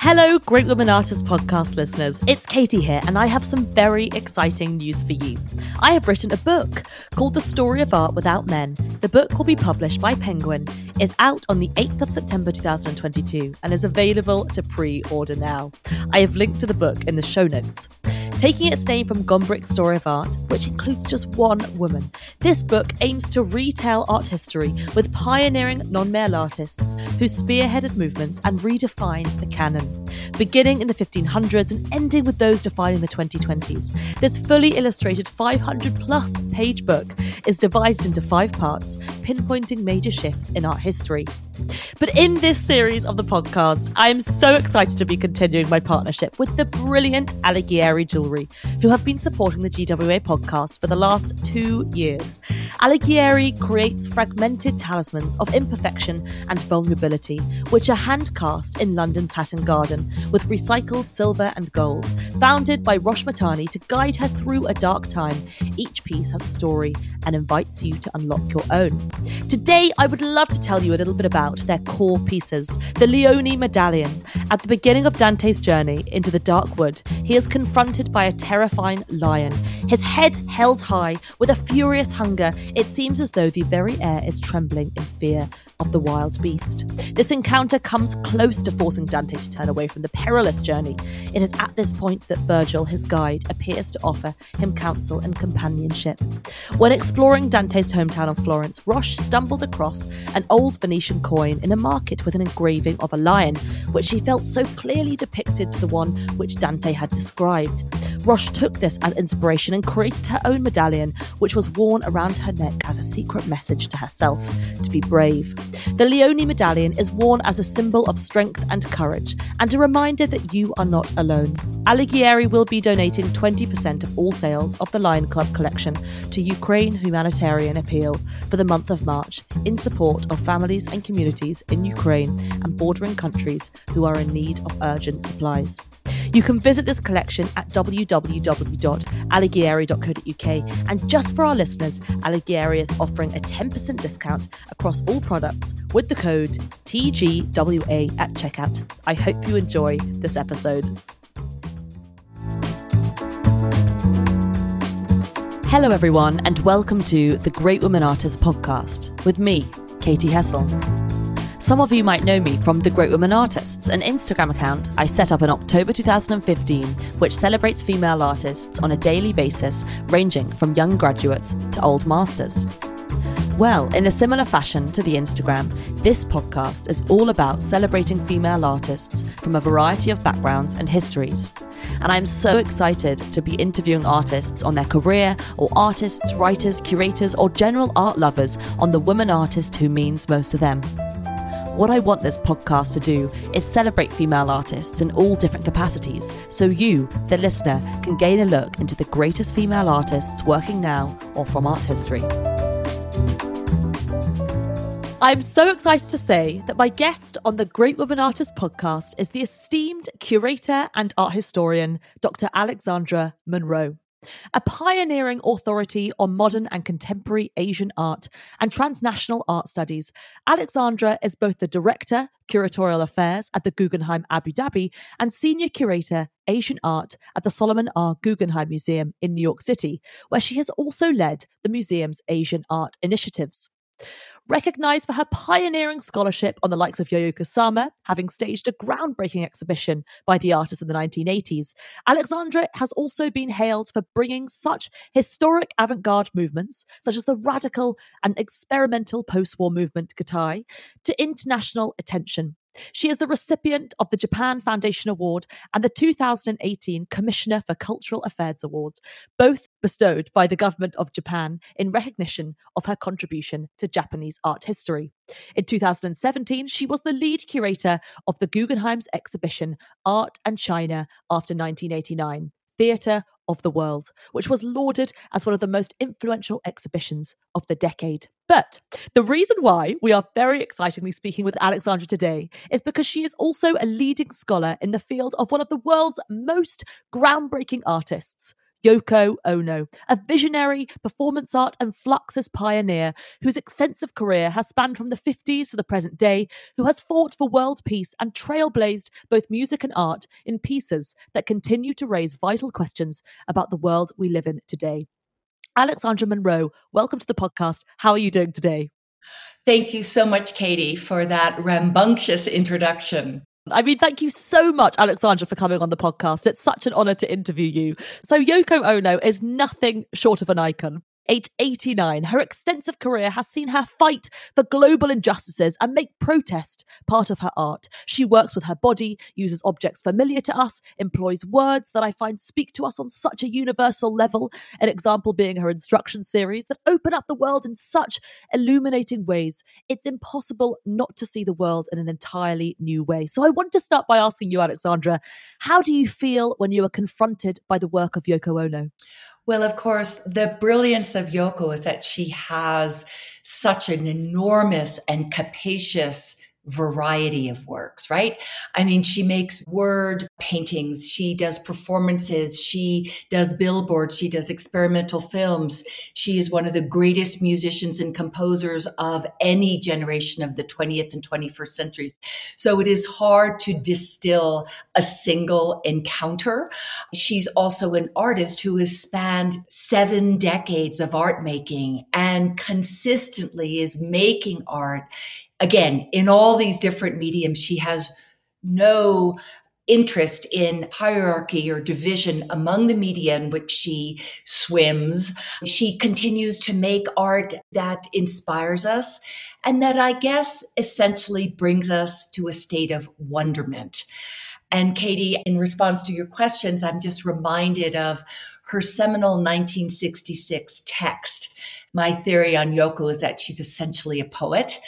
Hello, Great Women Artists podcast listeners. It's Katy here, and I have some very exciting news for you. I have written a book called The Story of Art Without Men. The book will be published by Penguin, is out on the 8th of September 2022, and is available to pre order now. I have linked to the book in the show notes. Taking its name from Gombrich's story of art, which includes just one woman, this book aims to retell art history with pioneering non male artists who spearheaded movements and redefined the canon. Beginning in the 1500s and ending with those defining the 2020s, this fully illustrated 500 plus page book is divided into five parts, pinpointing major shifts in art history. But in this series of the podcast, I am so excited to be continuing my partnership with the brilliant Alighieri Jewelry, who have been supporting the GWA podcast for the last two years. Alighieri creates fragmented talismans of imperfection and vulnerability, which are hand cast in London's Hatton Garden with recycled silver and gold. Founded by Rosh Mahtani to guide her through a dark time, each piece has a story and invites you to unlock your own. Today, I would love to tell you a little bit about their core pieces. The Leone medallion. At the beginning of Dante's journey into the dark wood, he is confronted by a terrifying lion. His head held high with a furious hunger, it seems as though the very air is trembling in fear of the wild beast. This encounter comes close to forcing Dante to turn away from the perilous journey. It is at this point that Virgil, his guide, appears to offer him counsel and companionship. When exploring Dante's hometown of Florence, Rosh stumbled across an old Venetian coin in a market with an engraving of a lion, which he felt so clearly depicted to the one which Dante had described. Rosh took this as inspiration and created her own medallion, which was worn around her neck as a secret message to herself to be brave. The Leone medallion is worn as a symbol of strength and courage, and a reminder that you are not alone. Alighieri will be donating 20% of all sales of the Lion Club collection to Ukraine Humanitarian Appeal for the month of March in support of families and communities in Ukraine and bordering countries who are in need of urgent supplies. You can visit this collection at www.alighieri.co.uk. And just for our listeners, Alighieri is offering a 10% discount across all products with the code TGWA at checkout. I hope you enjoy this episode. Hello, everyone, and welcome to the Great Women Artists podcast with me, Katy Hessel. Some of you might know me from The Great Women Artists, an Instagram account I set up in October 2015, which celebrates female artists on a daily basis, ranging from young graduates to old masters. Well, in a similar fashion to the Instagram, this podcast is all about celebrating female artists from a variety of backgrounds and histories. And I'm so excited to be interviewing artists on their career, or artists, writers, curators, or general art lovers on the woman artist who means most to them. What I want this podcast to do is celebrate female artists in all different capacities, so you, the listener, can gain a look into the greatest female artists working now or from art history. I'm so excited to say that my guest on the Great Women Artists podcast is the esteemed curator and art historian, Dr. Alexandra Munroe. A pioneering authority on modern and contemporary Asian art and transnational art studies, Alexandra is both the Director, Curatorial Affairs at the Guggenheim Abu Dhabi and Senior Curator, Asian Art at the Solomon R. Guggenheim Museum in New York City, where she has also led the museum's Asian art initiatives. Recognized for her pioneering scholarship on the likes of Yayoi Kusama, having staged a groundbreaking exhibition by the artist in the 1980s, Alexandra has also been hailed for bringing such historic avant garde movements, such as the radical and experimental post war movement Gutai, to international attention. She is the recipient of the Japan Foundation Award and the 2018 Commissioner for Cultural Affairs Award, both bestowed by the government of Japan in recognition of her contribution to Japanese art history. In 2017, she was the lead curator of the Guggenheim's exhibition Art and China After 1989 Theatre of the World, which was lauded as one of the most influential exhibitions of the decade. But the reason why we are very excitingly speaking with Alexandra today is because she is also a leading scholar in the field of one of the world's most groundbreaking artists, Yoko Ono, a visionary, performance art, and fluxus pioneer whose extensive career has spanned from the 50s to the present day, who has fought for world peace and trailblazed both music and art in pieces that continue to raise vital questions about the world we live in today. Alexandra Munroe, welcome to the podcast. How are you doing today? Thank you so much, Katy, for that rambunctious introduction. I mean, thank you so much, Alexandra, for coming on the podcast. It's such an honor to interview you. So, Yoko Ono is nothing short of an icon. Age 89, her extensive career has seen her fight for global injustices and make protest part of her art. She works with her body, uses objects familiar to us, employs words that I find speak to us on such a universal level. An example being her instruction series that open up the world in such illuminating ways. It's impossible not to see the world in an entirely new way. So I want to start by asking you, Alexandra, how do you feel when you are confronted by the work of Yoko Ono? Well, of course, the brilliance of Yoko is that she has such an enormous and capacious variety of works, right? I mean, she makes word paintings, she does performances, she does billboards, she does experimental films. She is one of the greatest musicians and composers of any generation of the 20th and 21st centuries. So it is hard to distill a single encounter. She's also an artist who has spanned seven decades of art making and consistently is making art again, in all these different mediums, she has no interest in hierarchy or division among the media in which she swims. She continues to make art that inspires us and that I guess essentially brings us to a state of wonderment. And Katy, in response to your questions, I'm just reminded of her seminal 1966 text. My theory on Yoko is that she's essentially a poet.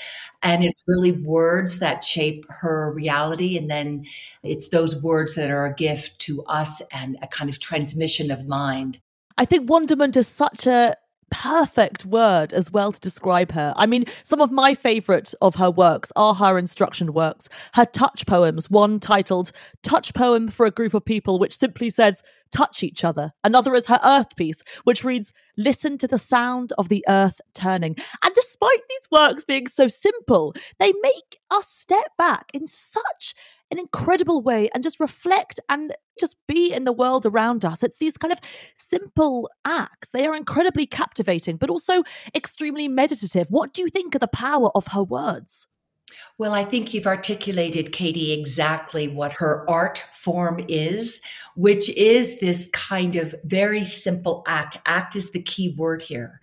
And it's really words that shape her reality. And then it's those words that are a gift to us and a kind of transmission of mind. I think wonderment is such a perfect word as well to describe her. I mean, some of my favourite of her works are her instruction works, her touch poems, one titled Touch Poem for a Group of People, which simply says, touch each other. Another is her earth piece, which reads, listen to the sound of the earth turning. And despite these works being so simple, they make us step back in such an incredible way and just reflect and just be in the world around us. It's these kind of simple acts. They are incredibly captivating, but also extremely meditative. What do you think of the power of her words? Well, I think you've articulated, Katy, exactly what her art form is, which is this kind of very simple act. Act is the key word here.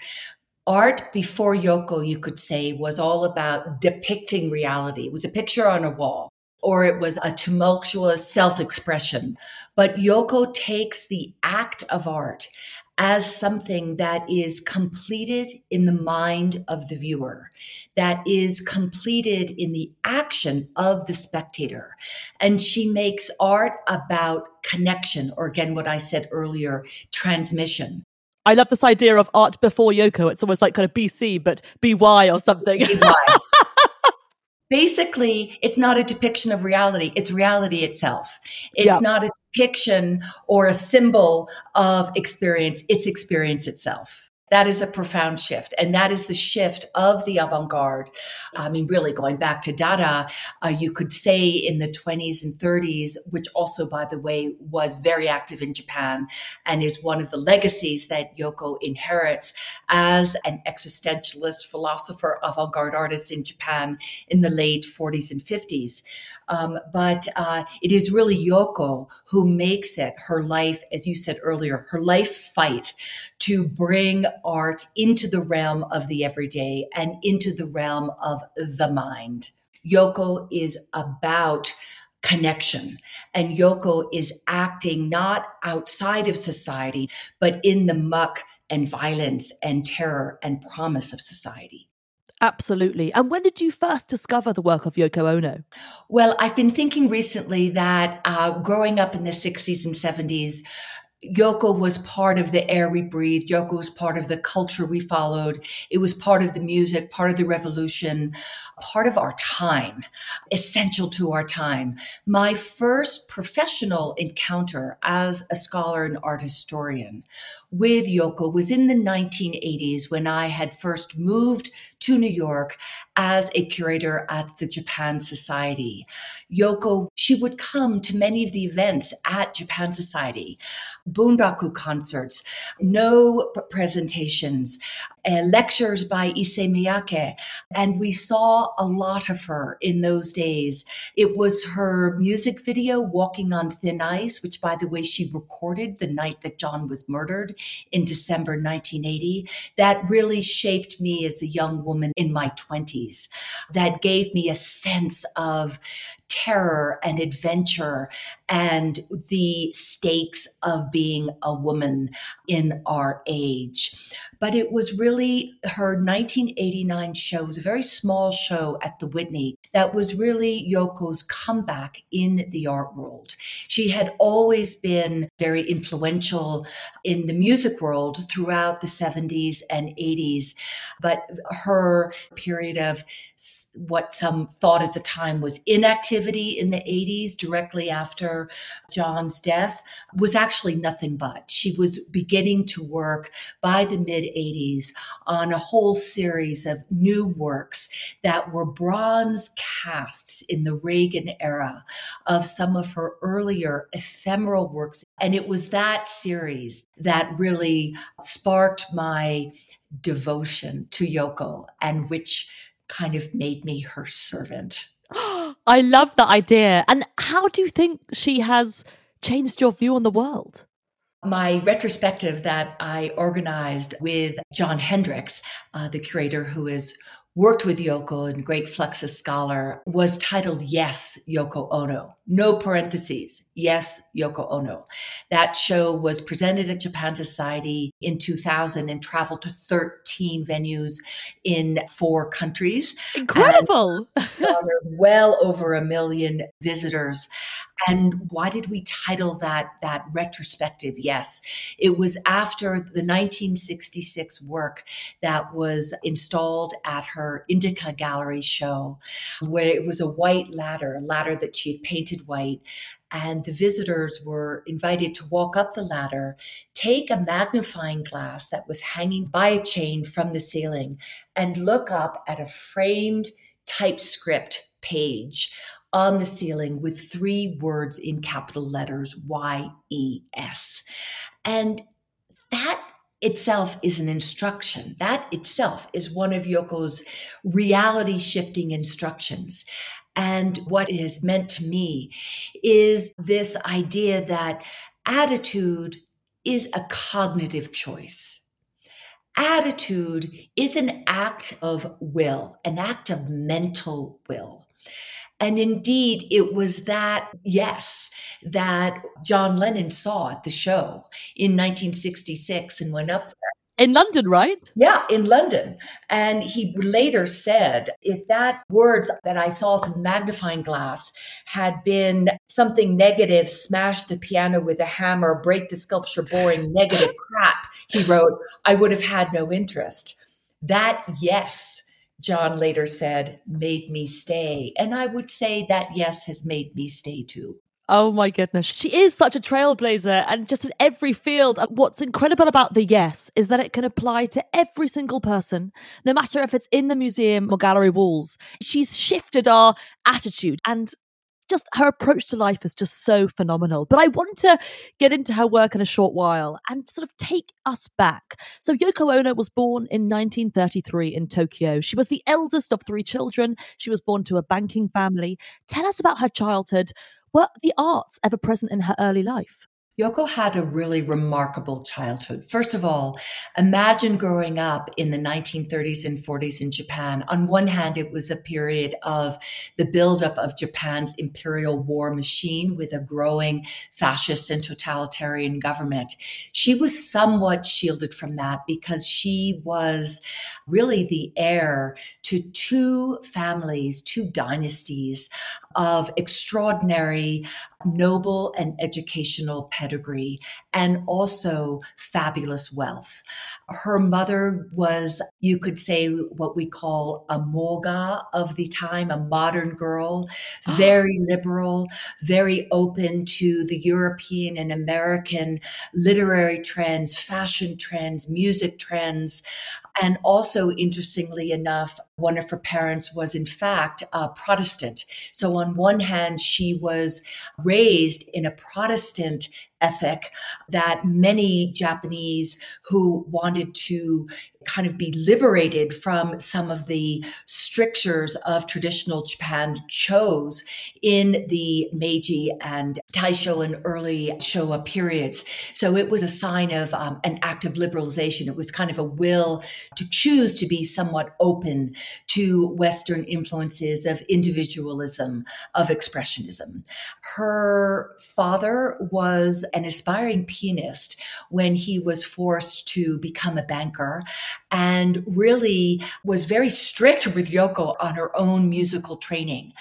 Art before Yoko, you could say, was all about depicting reality. It was a picture on a wall or it was a tumultuous self expression. But Yoko takes the act of art as something that is completed in the mind of the viewer, that is completed in the action of the spectator. And she makes art about connection, or again, what I said earlier, transmission. I love this idea of art before Yoko. It's almost like kind of BC, but BY or something. BY. Basically it's not a depiction of reality it's reality itself it's yeah. not a depiction or a symbol of experience it's experience itself that is a profound shift. And that is the shift of the avant garde. I mean, really going back to Dada, uh, you could say in the 20s and 30s, which also, by the way, was very active in Japan and is one of the legacies that Yoko inherits as an existentialist philosopher, avant garde artist in Japan in the late 40s and 50s. Um, but uh, it is really Yoko who makes it her life, as you said earlier, her life fight to bring art into the realm of the everyday and into the realm of the mind. Yoko is about connection. And Yoko is acting not outside of society, but in the muck and violence and terror and promise of society. Absolutely. And when did you first discover the work of Yoko Ono? Well, I've been thinking recently that uh, growing up in the 60s and 70s, Yoko was part of the air we breathed. Yoko was part of the culture we followed. It was part of the music, part of the revolution, part of our time, essential to our time. My first professional encounter as a scholar and art historian with Yoko was in the 1980s when I had first moved to New York as a curator at the Japan Society. Yoko, she would come to many of the events at Japan Society bunraku concerts, Noh presentations, uh, lectures by Issey Miyake. And we saw a lot of her in those days. It was her music video, Walking on Thin Ice, which, by the way, she recorded the night that John was murdered in December 1980, that really shaped me as a young woman in my 20s. That gave me a sense of terror and adventure and the stakes of being a woman in our age. But it was really her 1989 show, it was a very small show at the Whitney that was really Yoko's comeback in the art world. She had always been very influential in the music world throughout the 70s and 80s, but her period of what some thought at the time was inactivity in the 80s, directly after John's death, was actually nothing but. She was beginning to work by the mid 80s on a whole series of new works that were bronze casts in the Reagan era of some of her earlier ephemeral works. And it was that series that really sparked my devotion to Yoko and which kind of made me her servant. I love that idea. And how do you think she has changed your view on the world? My retrospective that I organized with John Hendricks, uh, the curator who is worked with Yoko and great Fluxus scholar, was titled Yes, Yoko Ono. No parentheses. Yes, Yoko Ono. That show was presented at Japan Society in 2000 and traveled to 13 venues in four countries. Incredible. well over a million visitors. And why did we title that that retrospective? Yes, it was after the 1966 work that was installed at her Indica Gallery show, where it was a white ladder, a ladder that she had painted white. And the visitors were invited to walk up the ladder, take a magnifying glass that was hanging by a chain from the ceiling, and look up at a framed typescript page on the ceiling with three words in capital letters Y E S. And that itself is an instruction. That itself is one of Yoko's reality shifting instructions. And what it has meant to me is this idea that attitude is a cognitive choice. Attitude is an act of will, an act of mental will. And indeed, it was that, yes, that John Lennon saw at the show in 1966 and went up there. In London, right? Yeah, in London. And he later said if that words that I saw through the magnifying glass had been something negative, smash the piano with a hammer, break the sculpture, boring, negative crap, he wrote, I would have had no interest. That, yes, John later said, made me stay. And I would say that, yes, has made me stay too. Oh my goodness. She is such a trailblazer and just in every field. What's incredible about the yes is that it can apply to every single person, no matter if it's in the museum or gallery walls. She's shifted our attitude and just her approach to life is just so phenomenal. But I want to get into her work in a short while and sort of take us back. So, Yoko Ono was born in 1933 in Tokyo. She was the eldest of three children. She was born to a banking family. Tell us about her childhood. Were the arts ever present in her early life? Yoko had a really remarkable childhood. First of all, imagine growing up in the 1930s and 40s in Japan. On one hand, it was a period of the buildup of Japan's imperial war machine with a growing fascist and totalitarian government. She was somewhat shielded from that because she was really the heir to two families, two dynasties of extraordinary noble and educational pedigree and also fabulous wealth. Her mother was, you could say, what we call a moga of the time, a modern girl, very liberal, very open to the European and American literary trends, fashion trends, music trends. And also, interestingly enough, one of her parents was, in fact, a Protestant. So, on one hand, she was raised in a Protestant ethic that many Japanese who wanted to kind of be liberated from some of the strictures of traditional Japan chose in the Meiji and Taisho and early Showa periods. So it was a sign of um, an act of liberalization. It was kind of a will to choose to be somewhat open to Western influences of individualism, of expressionism. Her father was an aspiring pianist when he was forced to become a banker and really was very strict with Yoko on her own musical training.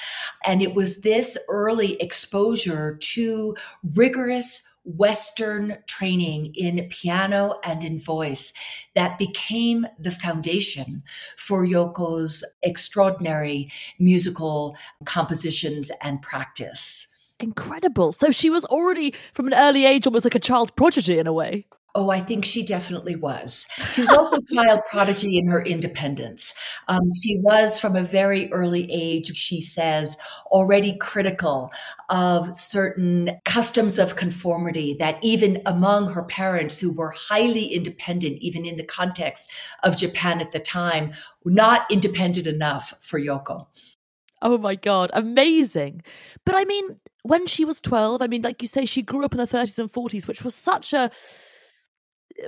And it was this early exposure to rigorous Western training in piano and in voice that became the foundation for Yoko's extraordinary musical compositions and practice. Incredible. So she was already from an early age almost like a child prodigy in a way. Oh, I think she definitely was. She was also a child prodigy in her independence. Um, she was from a very early age, she says, already critical of certain customs of conformity that even among her parents, who were highly independent, even in the context of Japan at the time, not independent enough for Yoko. Oh my God, amazing. But I mean, when she was 12, I mean, like you say, she grew up in the 30s and 40s, which was such a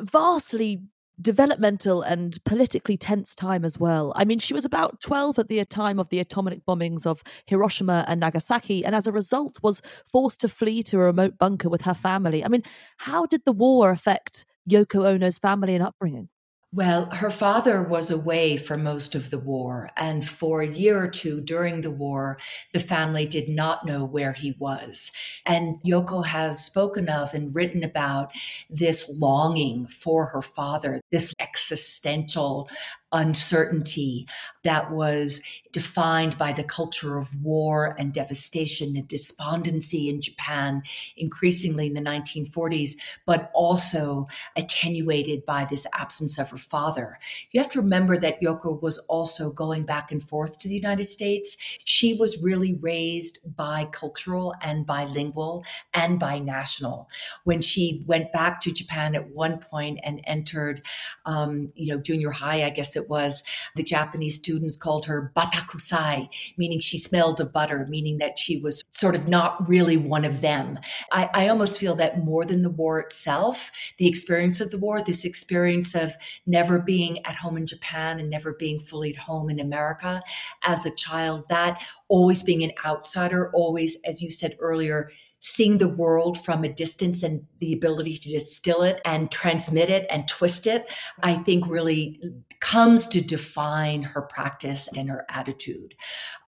vastly developmental and politically tense time as well. I mean, she was about 12 at the time of the atomic bombings of Hiroshima and Nagasaki, and as a result, was forced to flee to a remote bunker with her family. I mean, how did the war affect Yoko Ono's family and upbringing? Well, her father was away for most of the war. And for a year or two during the war, the family did not know where he was. And Yoko has spoken of and written about this longing for her father, this existential uncertainty that was defined by the culture of war and devastation and despondency in Japan, increasingly in the 1940s, but also attenuated by this absence of her father. You have to remember that Yoko was also going back and forth to the United States. She was really raised bicultural and bilingual and binational. When she went back to Japan at one point and entered, um, you know, junior high, I guess it was, the Japanese students called her batakusai, meaning she smelled of butter, meaning that she was sort of not really one of them. I, I almost feel that more than the war itself, the experience of the war, this experience of never being at home in Japan and never being fully at home in America as a child, that always being an outsider, always, as you said earlier, seeing the world from a distance and the ability to distill it and transmit it and twist it, I think really comes to define her practice and her attitude.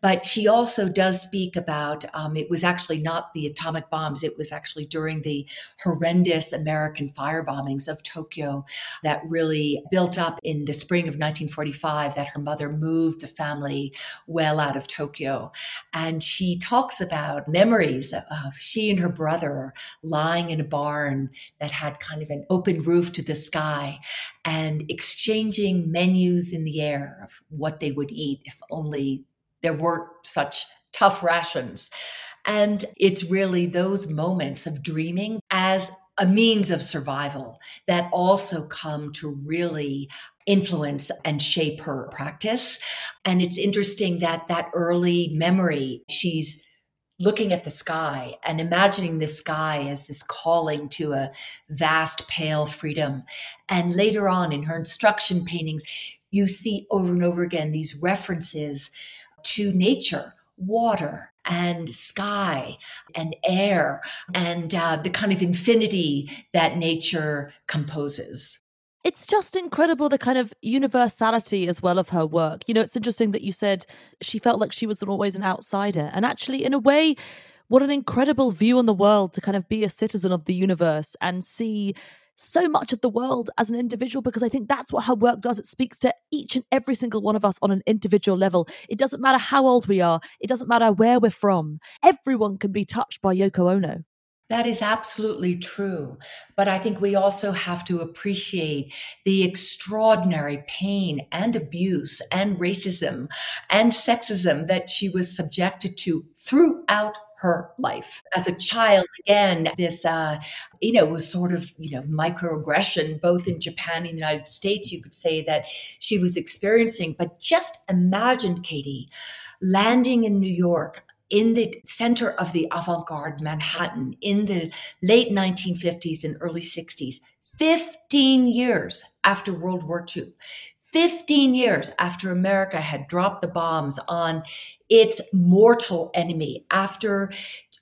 But she also does speak about um, it was actually not the atomic bombs, it was actually during the horrendous American fire bombings of Tokyo that really built up in the spring of 1945 that her mother moved the family well out of Tokyo. And she talks about memories of she and her brother lying in a barn that had kind of an open roof to the sky and exchanging menus in the air of what they would eat if only there weren't such tough rations. And it's really those moments of dreaming as a means of survival that also come to really influence and shape her practice. And it's interesting that that early memory, she's looking at the sky and imagining the sky as this calling to a vast, pale freedom. And later on in her instruction paintings, you see over and over again these references to nature, water, and sky and air and uh, the kind of infinity that nature composes. It's just incredible the kind of universality as well of her work. You know, it's interesting that you said she felt like she was always an outsider. And actually, in a way, what an incredible view on the world to kind of be a citizen of the universe and see so much of the world as an individual because I think that's what her work does. It speaks to each and every single one of us on an individual level. It doesn't matter how old we are, it doesn't matter where we're from. Everyone can be touched by Yoko Ono. That is absolutely true. But I think we also have to appreciate the extraordinary pain and abuse and racism and sexism that she was subjected to throughout her life. As a child, again, this, uh, you know, was sort of, you know, microaggression, both in Japan and the United States, you could say that she was experiencing. But just imagine, Katy, landing in New York in the center of the avant garde Manhattan in the late 1950s and early 60s, 15 years after World War II. 15 years after America had dropped the bombs on its mortal enemy, after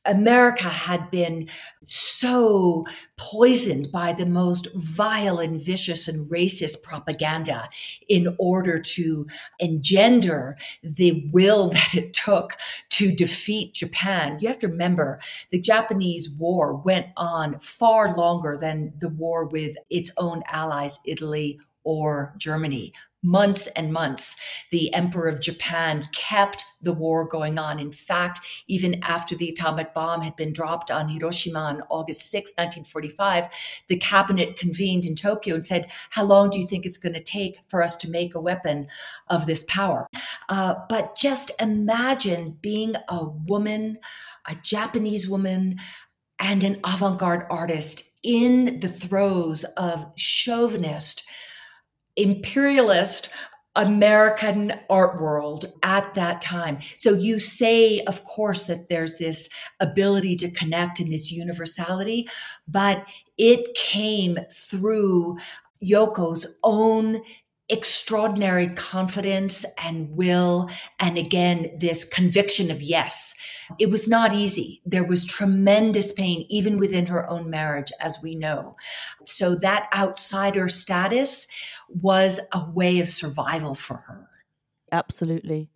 America had been so poisoned by the most vile and vicious and racist propaganda in order to engender the will that it took to defeat Japan. You have to remember the Japanese war went on far longer than the war with its own allies, Italy or Germany months and months, the Emperor of Japan kept the war going on. In fact, even after the atomic bomb had been dropped on Hiroshima on August 6, 1945, the cabinet convened in Tokyo and said, How long do you think it's going to take for us to make a weapon of this power? Uh, but just imagine being a woman, a Japanese woman, and an avant garde artist in the throes of chauvinist imperialist American art world at that time. So you say, of course, that there's this ability to connect and this universality, but it came through Yoko's own extraordinary confidence and will. And again, this conviction of yes. It was not easy. There was tremendous pain, even within her own marriage, as we know. So that outsider status was a way of survival for her. Absolutely.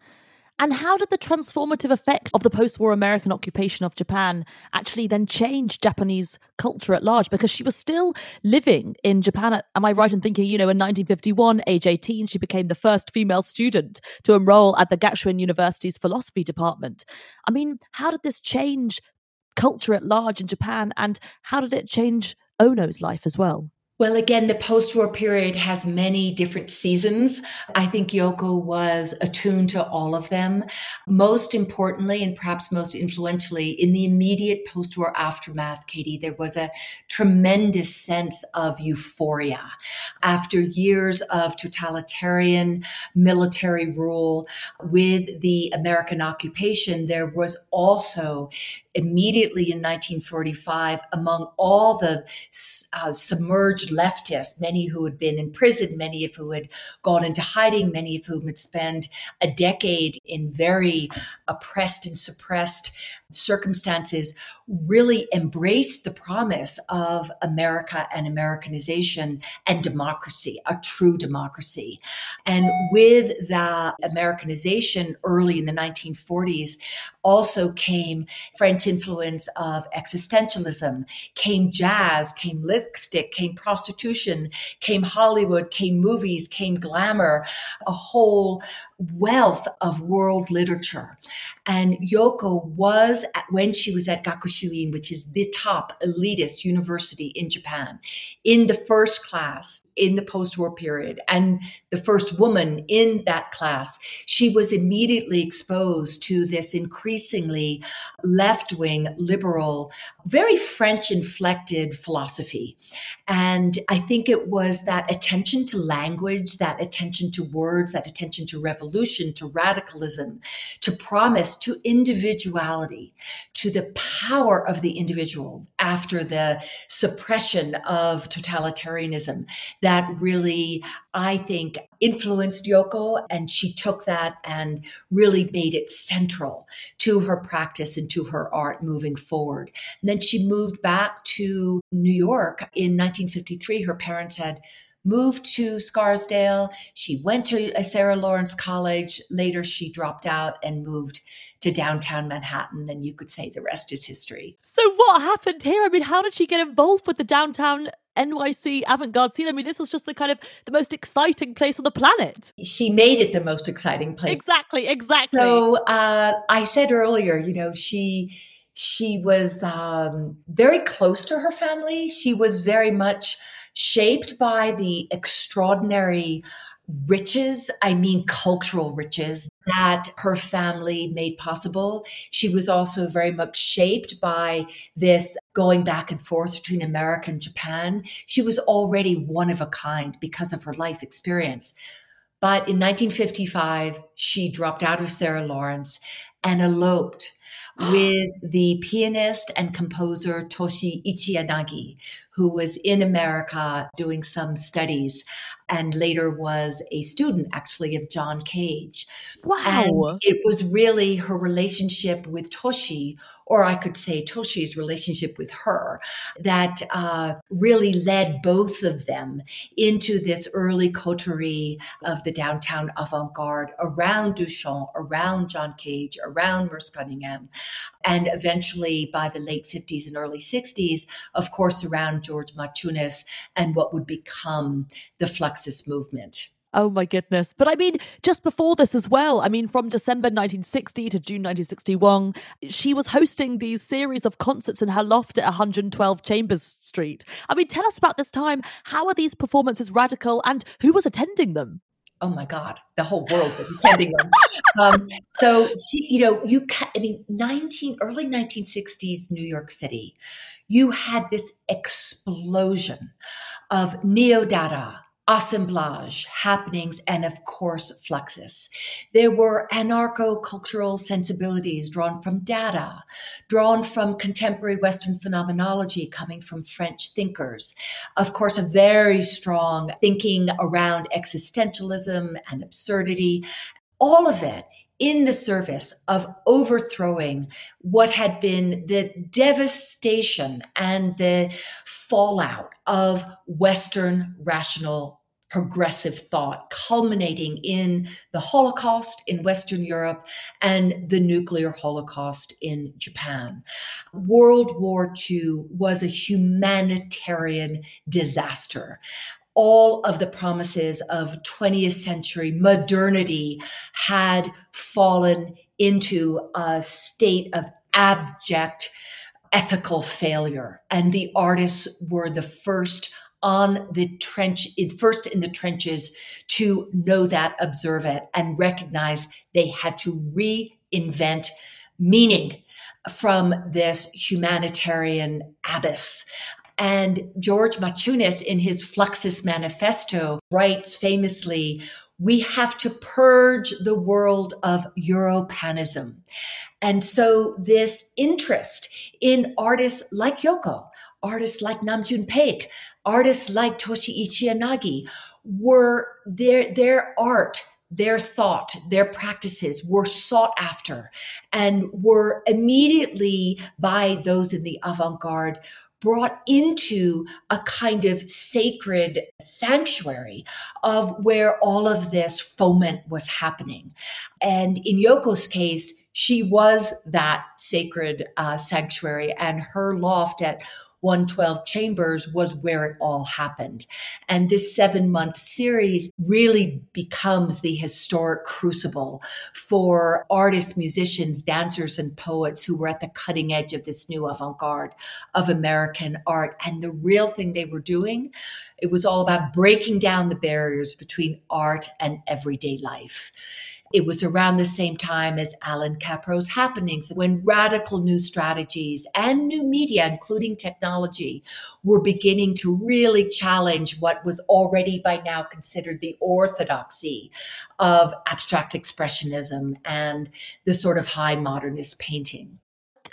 And how did the transformative effect of the post war American occupation of Japan actually then change Japanese culture at large? Because she was still living in Japan. Am I right in thinking, you know, in 1951, age 18, she became the first female student to enroll at the Gakushūin University's philosophy department? I mean, how did this change culture at large in Japan? And how did it change Ono's life as well? Well, again, the post war period has many different seasons. I think Yoko was attuned to all of them. Most importantly, and perhaps most influentially, in the immediate post war aftermath, Katy, there was a tremendous sense of euphoria. After years of totalitarian military rule with the American occupation, there was also immediately in 1945 among all the uh, submerged leftists, many who had been in prison, many of who had gone into hiding, many of whom had spent a decade in very oppressed and suppressed circumstances, really embraced the promise of America and Americanization and democracy, a true democracy. And with that Americanization early in the 1940s, also came French influence of existentialism, came jazz, came lipstick, came prostitution, came Hollywood, came movies, came glamour, a whole wealth of world literature. And Yoko was, at, when she was at Gakushūin, which is the top elitist university in Japan, in the first class in the post war period, and the first woman in that class, she was immediately exposed to this increasingly left wing, liberal, very French inflected philosophy. And I think it was that attention to language, that attention to words, that attention to revolution, to radicalism, to promise, to individuality, to the power of the individual after the suppression of totalitarianism that really, I think, influenced Yoko. And she took that and really made it central to her practice and to her art moving forward. And then she moved back to New York in 1953. Her parents had moved to Scarsdale. She went to Sarah Lawrence College. Later, she dropped out and moved to downtown Manhattan. And you could say the rest is history. So, what happened here? I mean, how did she get involved with the downtown NYC avant-garde scene. I mean, this was just the kind of the most exciting place on the planet. She made it the most exciting place. Exactly, exactly. So uh, I said earlier, you know, she she was um, very close to her family. She was very much shaped by the extraordinary riches, I mean cultural riches that her family made possible. She was also very much shaped by this going back and forth between America and Japan. She was already one of a kind because of her life experience. But in 1955, she dropped out of Sarah Lawrence and eloped with the pianist and composer Toshi Ichiyanagi, who was in America doing some studies and later was a student actually of John Cage. Wow. And it was really her relationship with Toshi, or I could say Toshi's relationship with her, that uh, really led both of them into this early coterie of the downtown avant garde around Duchamp, around John Cage, around Merce Cunningham, and eventually by the late 50s and early 60s, of course, around George Maciunas and what would become the Fluxus movement. Oh my goodness. But I mean, just before this as well, I mean, from December 1960 to June 1961, she was hosting these series of concerts in her loft at 112 Chambers Street. I mean, tell us about this time. How are these performances radical and who was attending them? Oh my God, the whole world was attending them. um, so she, you know, you, ca- I mean, 19, early 1960s New York City, you had this explosion of neo-dada, assemblage happenings and of course fluxus there were anarcho-cultural sensibilities drawn from dada drawn from contemporary western phenomenology coming from french thinkers. Of course a very strong thinking around existentialism and absurdity. All of it in the service of overthrowing what had been the devastation and the fallout of Western rational progressive thought, culminating in the Holocaust in Western Europe and the nuclear Holocaust in Japan. World War II was a humanitarian disaster all of the promises of 20th century modernity had fallen into a state of abject ethical failure. And the artists were the first on the trench, first in the trenches to know that, observe it, and recognize they had to reinvent meaning from this humanitarian abyss. And George Maciunas, in his Fluxus Manifesto, writes famously, we have to purge the world of Europanism. And so this interest in artists like Yoko, artists like Nam June Paik, artists like Toshi Ichiyanagi were their their art their thought, their practices were sought after and were immediately by those in the avant garde brought into a kind of sacred sanctuary of where all of this foment was happening. And in Yoko's case, she was that sacred uh, sanctuary, and her loft at 112 Chambers was where it all happened. And this seven month series really becomes the historic crucible for artists, musicians, dancers, and poets who were at the cutting edge of this new avant garde of American art. And the real thing they were doing, it was all about breaking down the barriers between art and everyday life. It was around the same time as Allan Kaprow's happenings when radical new strategies and new media, including technology, were beginning to really challenge what was already by now considered the orthodoxy of abstract expressionism and the sort of high modernist painting.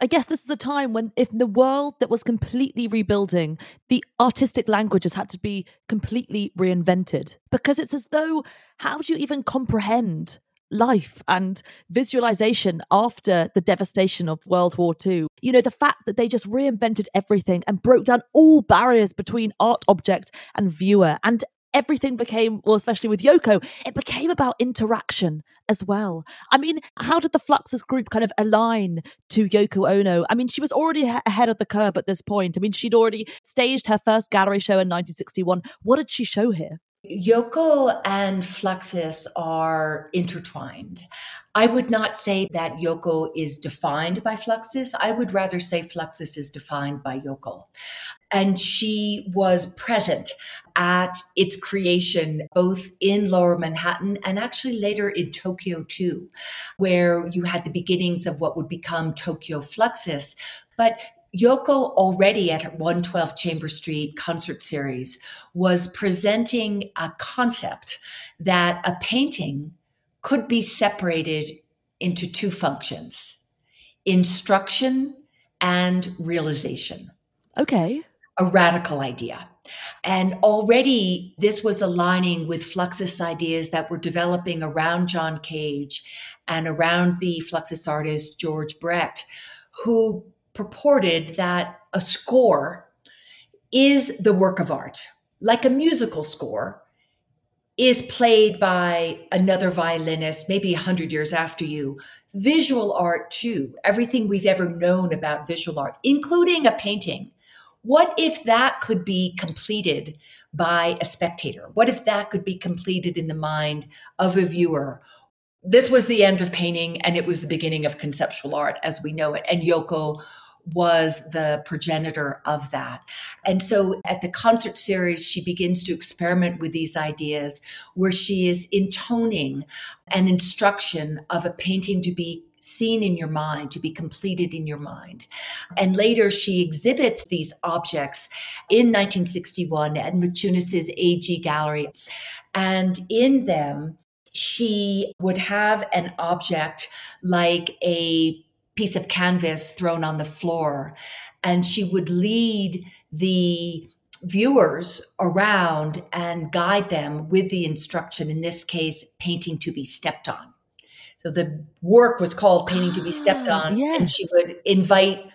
I guess this is a time when, if the world that was completely rebuilding, the artistic languages had to be completely reinvented. Because it's as though, how do you even comprehend life and visualization after the devastation of World War II. You know, the fact that they just reinvented everything and broke down all barriers between art object and viewer and everything became, well, especially with Yoko, it became about interaction as well. I mean, how did the Fluxus group kind of align to Yoko Ono? I mean, she was already ahead of the curve at this point. I mean, she'd already staged her first gallery show in 1961. What did she show here? Yoko and Fluxus are intertwined. I would not say that Yoko is defined by Fluxus. I would rather say Fluxus is defined by Yoko. And she was present at its creation, both in lower Manhattan and actually later in Tokyo too, where you had the beginnings of what would become Tokyo Fluxus. But Yoko already at 112 Chamber Street concert series was presenting a concept that a painting could be separated into two functions instruction and realization. Okay. A radical idea. And already this was aligning with Fluxus ideas that were developing around John Cage and around the Fluxus artist George Brecht, who purported that a score is the work of art, like a musical score is played by another violinist, maybe 100 years after you. Visual art, too, everything we've ever known about visual art, including a painting. What if that could be completed by a spectator? What if that could be completed in the mind of a viewer? This was the end of painting and it was the beginning of conceptual art as we know it. And Yoko was the progenitor of that. And so at the concert series, she begins to experiment with these ideas where she is intoning an instruction of a painting to be seen in your mind, to be completed in your mind. And later she exhibits these objects in 1961 at Maciunas' AG Gallery. And in them, she would have an object like a piece of canvas thrown on the floor. And she would lead the viewers around and guide them with the instruction, in this case, painting to be stepped on. So the work was called Painting to be Stepped ah, On. Yes. And she would invite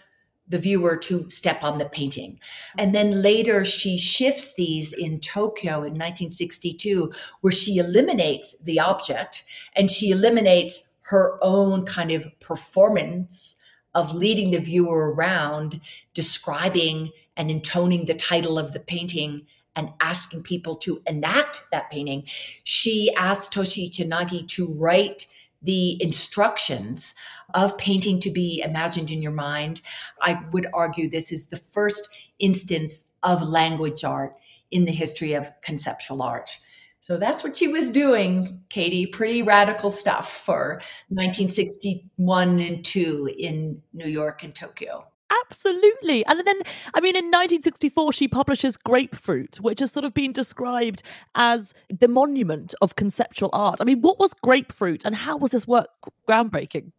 the viewer to step on the painting. And then later she shifts these in Tokyo in 1962, where she eliminates the object and she eliminates her own kind of performance of leading the viewer around, describing and intoning the title of the painting and asking people to enact that painting. She asked Toshi Ichiyanagi to write the instructions of painting to be imagined in your mind. I would argue this is the first instance of language art in the history of conceptual art. So that's what she was doing, Katy. Pretty radical stuff for 1961 and 2 in New York and Tokyo. Absolutely. And then, I mean, in 1964, she publishes Grapefruit, which has sort of been described as the monument of conceptual art. I mean, what was Grapefruit and how was this work groundbreaking?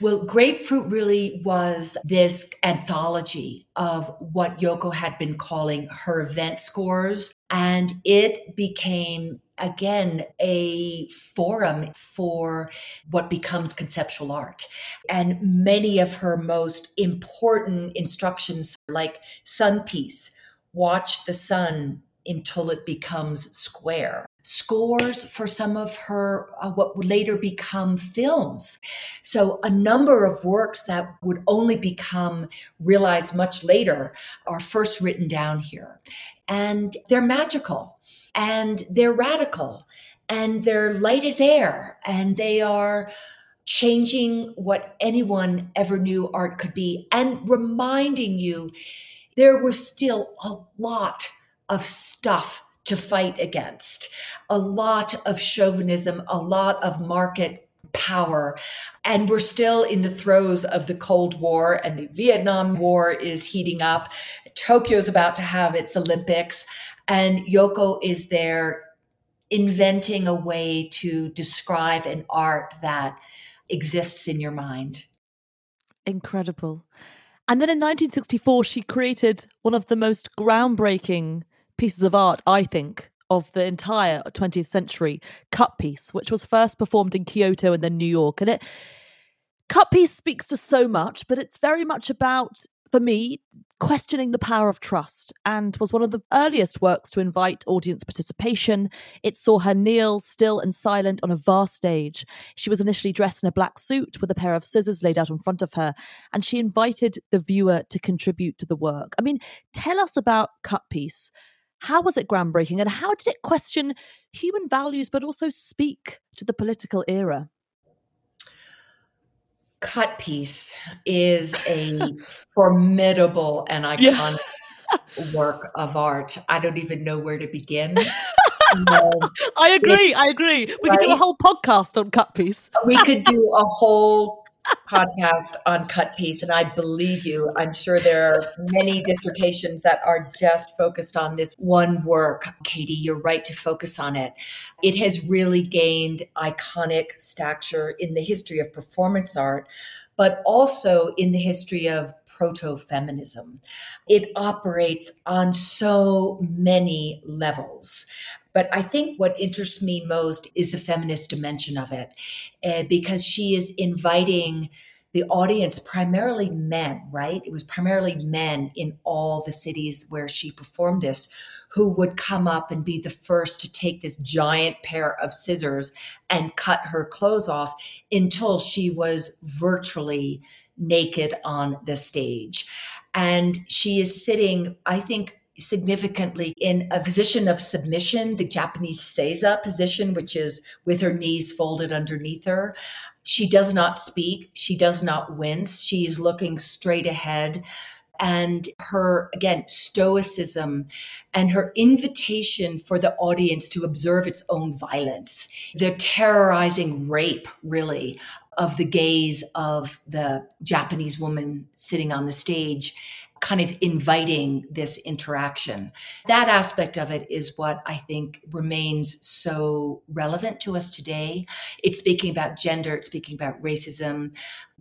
Well, Grapefruit really was this anthology of what Yoko had been calling her event scores. And it became, again, a forum for what becomes conceptual art. And many of her most important instructions, like Sun Piece, watch the sun until it becomes square. Scores for some of her, uh, what would later become films. So, a number of works that would only become realized much later are first written down here. And they're magical and they're radical and they're light as air and they are changing what anyone ever knew art could be and reminding you there was still a lot of stuff to fight against, a lot of chauvinism, a lot of market power. And we're still in the throes of the Cold War, and the Vietnam War is heating up. Tokyo's about to have its Olympics, and Yoko is there inventing a way to describe an art that exists in your mind. Incredible. And then in 1964, she created one of the most groundbreaking pieces of art, I think, of the entire 20th century, Cut Piece, which was first performed in Kyoto and then New York. And it Cut Piece speaks to so much, but it's very much about for me, questioning the power of trust and was one of the earliest works to invite audience participation. It saw her kneel, still and silent, on a vast stage. She was initially dressed in a black suit with a pair of scissors laid out in front of her, and she invited the viewer to contribute to the work. I mean, tell us about Cut Piece. How was it groundbreaking, and how did it question human values but also speak to the political era? cut piece is a formidable and iconic yeah. work of art. I don't even know where to begin. Um, I agree. I agree. We right? could do a whole podcast on cut piece. we could do a whole podcast on cut piece and i believe you i'm sure there are many dissertations that are just focused on this one work Katy you're right to focus on it it has really gained iconic stature in the history of performance art but also in the history of proto feminism. It operates on so many levels. But I think what interests me most is the feminist dimension of it, uh, because she is inviting the audience, primarily men, right? It was primarily men in all the cities where she performed this, who would come up and be the first to take this giant pair of scissors and cut her clothes off until she was virtually naked on the stage. And she is sitting, I think, significantly in a position of submission, the Japanese seiza position, which is with her knees folded underneath her. She does not speak. She does not wince. she is looking straight ahead. And her, again, stoicism and her invitation for the audience to observe its own violence, the terrorizing rape, really, of the gaze of the Japanese woman sitting on the stage kind of inviting this interaction. That aspect of it is what I think remains so relevant to us today. It's speaking about gender, it's speaking about racism,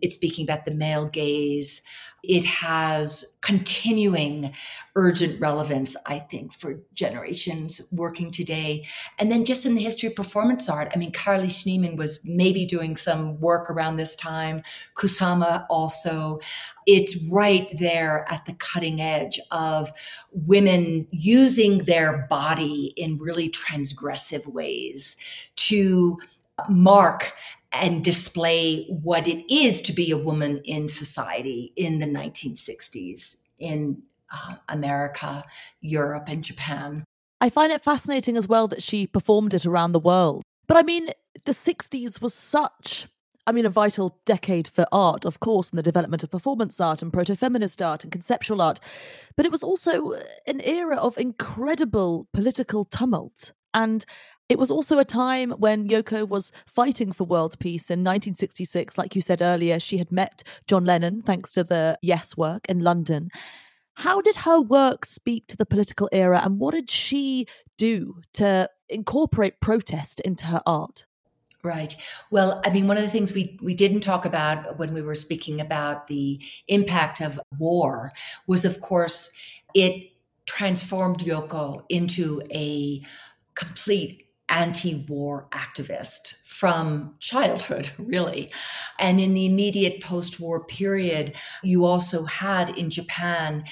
it's speaking about the male gaze. It has continuing urgent relevance, I think, for generations working today. And then just in the history of performance art, I mean, Carolee Schneemann was maybe doing some work around this time, Kusama also. It's right there at the cutting edge of women using their body in really transgressive ways to mark and display what it is to be a woman in society in the 1960s in uh, America, Europe, and Japan. I find it fascinating as well that she performed it around the world. But I mean, the 60s was such I mean, a vital decade for art, of course, and the development of performance art and proto feminist art and conceptual art. But it was also uh, an era of incredible political tumult. And it was also a time when Yoko was fighting for world peace in 1966. Like you said earlier, she had met John Lennon thanks to the Yes work in London. How did her work speak to the political era, and what did she do to incorporate protest into her art? Right. Well, I mean, one of the things we, we didn't talk about when we were speaking about the impact of war was, of course, it transformed Yoko into a complete anti war activist from childhood, really. And in the immediate post war period, you also had in Japan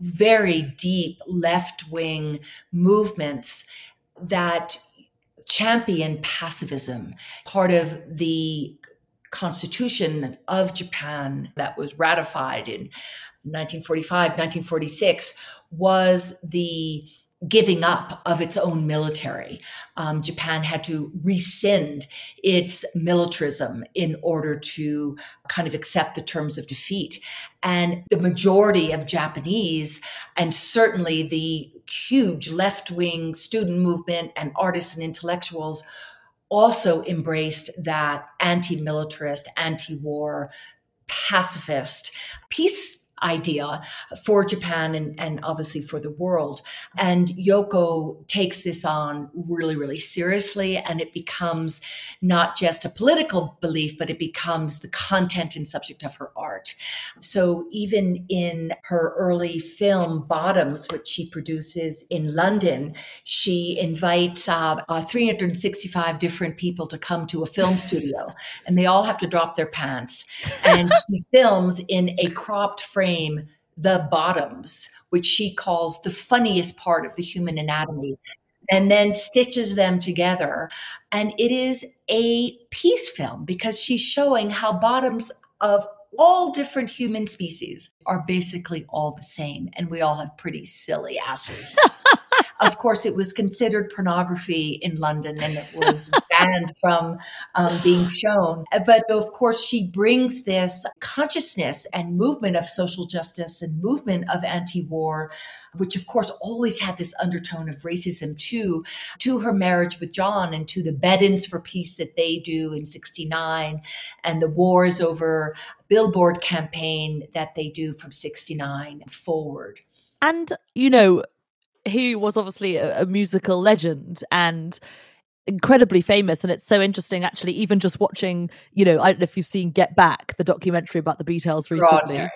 very deep left wing movements that champion pacifism. Part of the constitution of Japan that was ratified in 1945, 1946 was the giving up of its own military. Um, Japan had to rescind its militarism in order to kind of accept the terms of defeat. And the majority of Japanese, and certainly the huge left wing student movement and artists and intellectuals, also embraced that anti militarist, anti war, pacifist, peace idea for Japan and, and obviously for the world. And Yoko takes this on really, really seriously. And it becomes not just a political belief, but it becomes the content and subject of her art. So even in her early film, Bottoms, which she produces in London, she invites uh, uh, 365 different people to come to a film studio, and they all have to drop their pants. And she films in a cropped frame frame the bottoms, which she calls the funniest part of the human anatomy, and then stitches them together. And it is a peace film because she's showing how bottoms of all different human species are basically all the same, and we all have pretty silly asses. of course, it was considered pornography in London and it was banned from um, being shown. But of course, she brings this consciousness and movement of social justice and movement of anti war, which of course always had this undertone of racism too, to her marriage with John and to the bed-ins for peace that they do in 69 and the wars over billboard campaign that they do from 69 forward. And, you know, he was obviously a, a musical legend and incredibly famous. And it's so interesting actually even just watching you know i don't know if you've seen get back the documentary about the beatles recently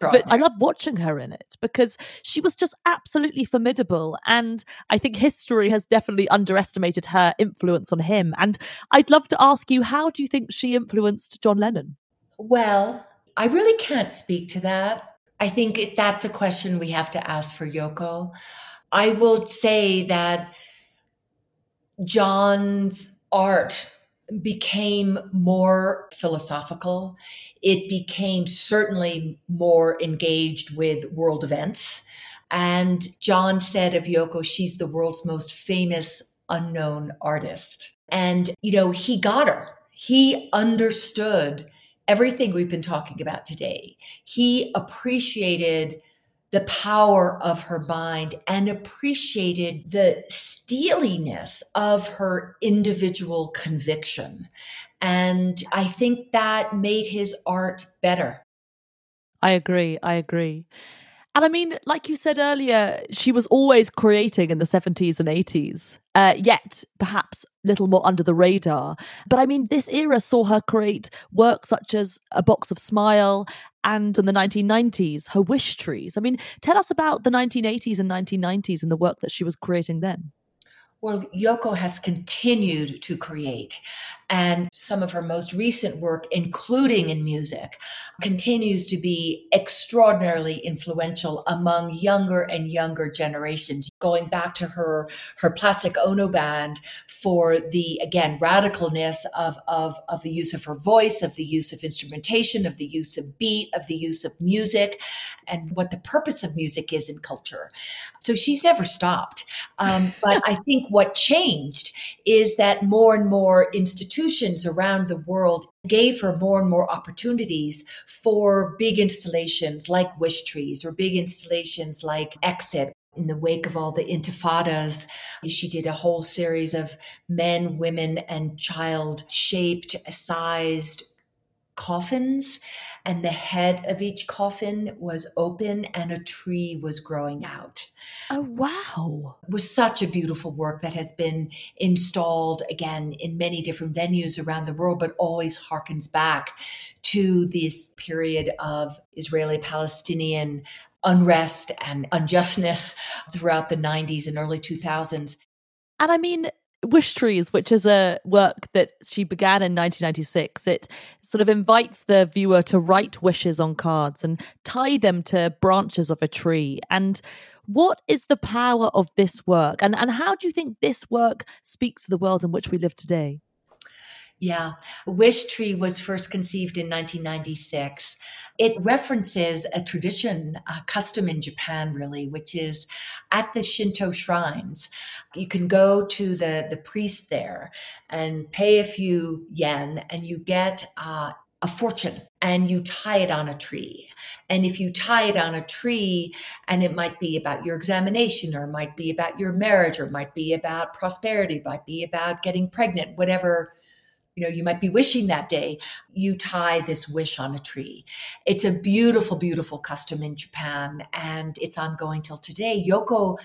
but i love watching her in it because she was just absolutely formidable. And i think history has definitely underestimated her influence on him. And i'd love to ask you how do you think she influenced john lennon? Well i really can't speak to that. I think that's a question we have to ask for yoko I will say that John's art became more philosophical. It became certainly more engaged with world events. And John said of Yoko, she's the world's most famous unknown artist. And, you know, he got her. He understood everything we've been talking about today. He appreciated the power of her mind and appreciated the steeliness of her individual conviction. And I think that made his art better. I agree. I agree. And I mean, like you said earlier, she was always creating in the 70s and 80s, uh, yet perhaps a little more under the radar. But I mean, this era saw her create work such as A Box of Smile and in the 1990s, her wish trees. I mean, tell us about the 1980s and 1990s and the work that she was creating then. Well, Yoko has continued to create. And some of her most recent work, including in music, continues to be extraordinarily influential among younger and younger generations. Going back to her, her Plastic Ono band for the, again, radicalness of, of, of the use of her voice, of the use of instrumentation, of the use of beat, of the use of music, and what the purpose of music is in culture. So she's never stopped. Um, but I think what changed is that more and more institutions around the world gave her more and more opportunities for big installations like Wish Trees or big installations like Exit. In the wake of all the intifadas, she did a whole series of men, women, and child shaped, sized coffins, and the head of each coffin was open and a tree was growing out. Oh, wow. It was such a beautiful work that has been installed again in many different venues around the world, but always harkens back to this period of Israeli Palestinian unrest and unjustness throughout the 90s and early 2000s. And I mean, Wish Trees, which is a work that she began in 1996, it sort of invites the viewer to write wishes on cards and tie them to branches of a tree. And what is the power of this work? And, and how do you think this work speaks to the world in which we live today? Yeah. Wish Tree was first conceived in 1996. It references a tradition, a custom in Japan, really, which is at the Shinto shrines. You can go to the, the priest there and pay a few yen, and you get uh, a fortune and you tie it on a tree. And if you tie it on a tree, and it might be about your examination, or it might be about your marriage, or it might be about prosperity, it might be about getting pregnant, whatever you know you might be wishing that day you tie this wish on a tree. It's a beautiful beautiful custom in japan and it's ongoing till today. Yoko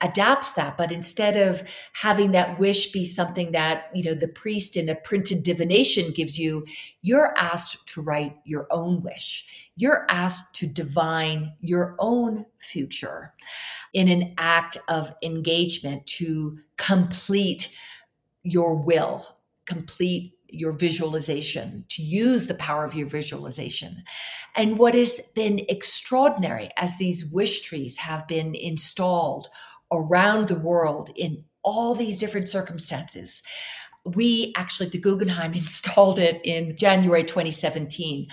adapts that but instead of having that wish be something that you know the priest in a printed divination gives you you're asked to write your own wish. You're asked to divine your own future in an act of engagement to complete your will complete your visualization, to use the power of your visualization. And what has been extraordinary as these wish trees have been installed around the world in all these different circumstances. We actually, the Guggenheim installed it in January 2017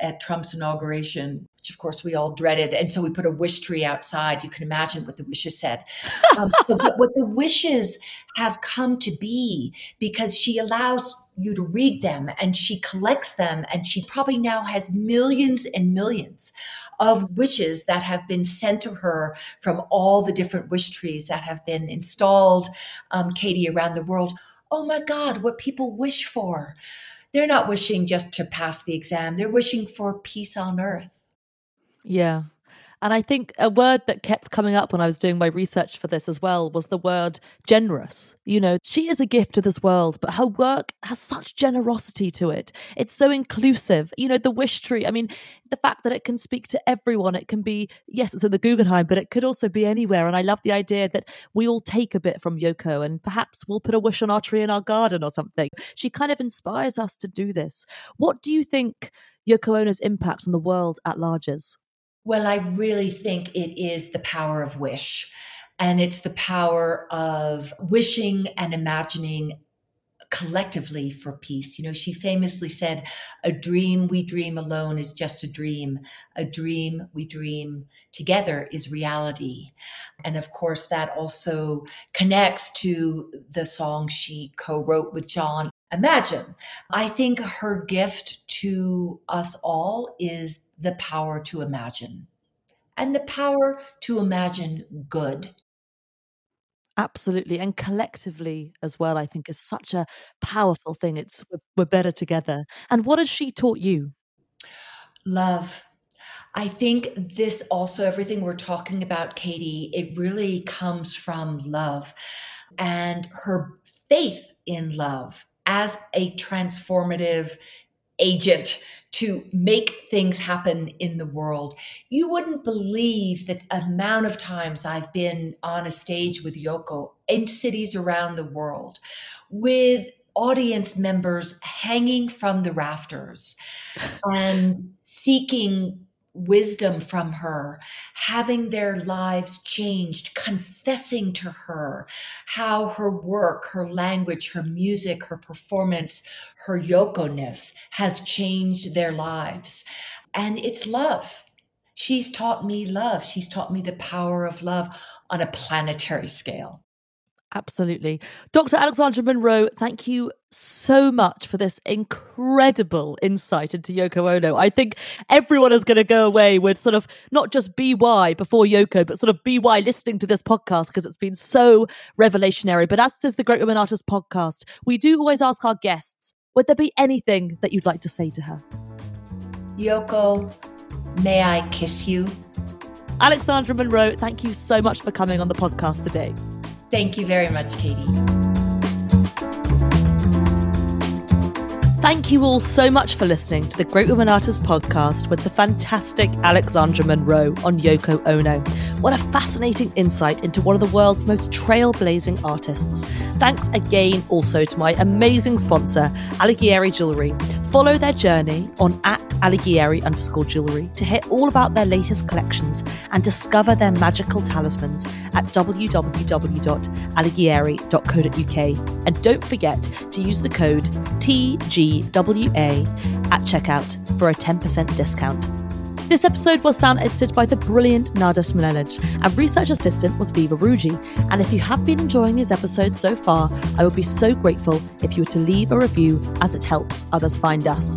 at Trump's inauguration, which of course we all dreaded. And so we put a wish tree outside. You can imagine what the wishes said. Um, so what the wishes have come to be because she allows you to read them and she collects them and she probably now has millions and millions of wishes that have been sent to her from all the different wish trees that have been installed um, Katy around the world oh my god what people wish for. They're not wishing just to pass the exam. They're wishing for peace on earth. Yeah and I think a word that kept coming up when I was doing my research for this as well was the word generous. You know, she is a gift to this world, but her work has such generosity to it. It's so inclusive. You know, the wish tree, I mean, the fact that it can speak to everyone, it can be, yes, it's in the Guggenheim, but it could also be anywhere. And I love the idea that we all take a bit from Yoko and perhaps we'll put a wish on our tree in our garden or something. She kind of inspires us to do this. What do you think Yoko Ono's impact on the world at large is? Well, I really think it is the power of wish. And it's the power of wishing and imagining collectively for peace. You know, she famously said, A dream we dream alone is just a dream. A dream we dream together is reality. And of course, that also connects to the song she co wrote with John. Imagine. I think her gift to us all is the power to imagine and the power to imagine good. Absolutely. And collectively as well, I think is such a powerful thing. It's we're, we're better together. And what has she taught you? Love. I think this also, everything we're talking about, Katy, it really comes from love and her faith in love as a transformative agent to make things happen in the world. You wouldn't believe the amount of times I've been on a stage with Yoko in cities around the world with audience members hanging from the rafters and seeking wisdom from her, having their lives changed, confessing to her how her work, her language, her music, her performance, her Yoko-ness has changed their lives. And it's love. She's taught me love. She's taught me the power of love on a planetary scale. Absolutely. Dr. Alexandra Munroe, thank you so much for this incredible insight into Yoko Ono. I think everyone is going to go away with sort of not just BY before Yoko, but sort of BY listening to this podcast because it's been so revelationary. But as is the Great Women Artists podcast, we do always ask our guests would there be anything that you'd like to say to her? Yoko, may I kiss you? Alexandra Munroe, thank you so much for coming on the podcast today. Thank you very much, Katy. Thank you all so much for listening to the Great Women Artists podcast with the fantastic Alexandra Munroe on Yoko Ono. What a fascinating insight into one of the world's most trailblazing artists. Thanks again also to my amazing sponsor, Alighieri Jewellery. Follow their journey on at Alighieri underscore jewellery to hear all about their latest collections and discover their magical talismans at www.alighieri.co.uk. And don't forget to use the code TGWA at checkout for a 10% discount. This episode was sound edited by the brilliant Nada Smilenic, and research assistant was Viva Ruji. And if you have been enjoying these episodes so far, I would be so grateful if you were to leave a review as it helps others find us.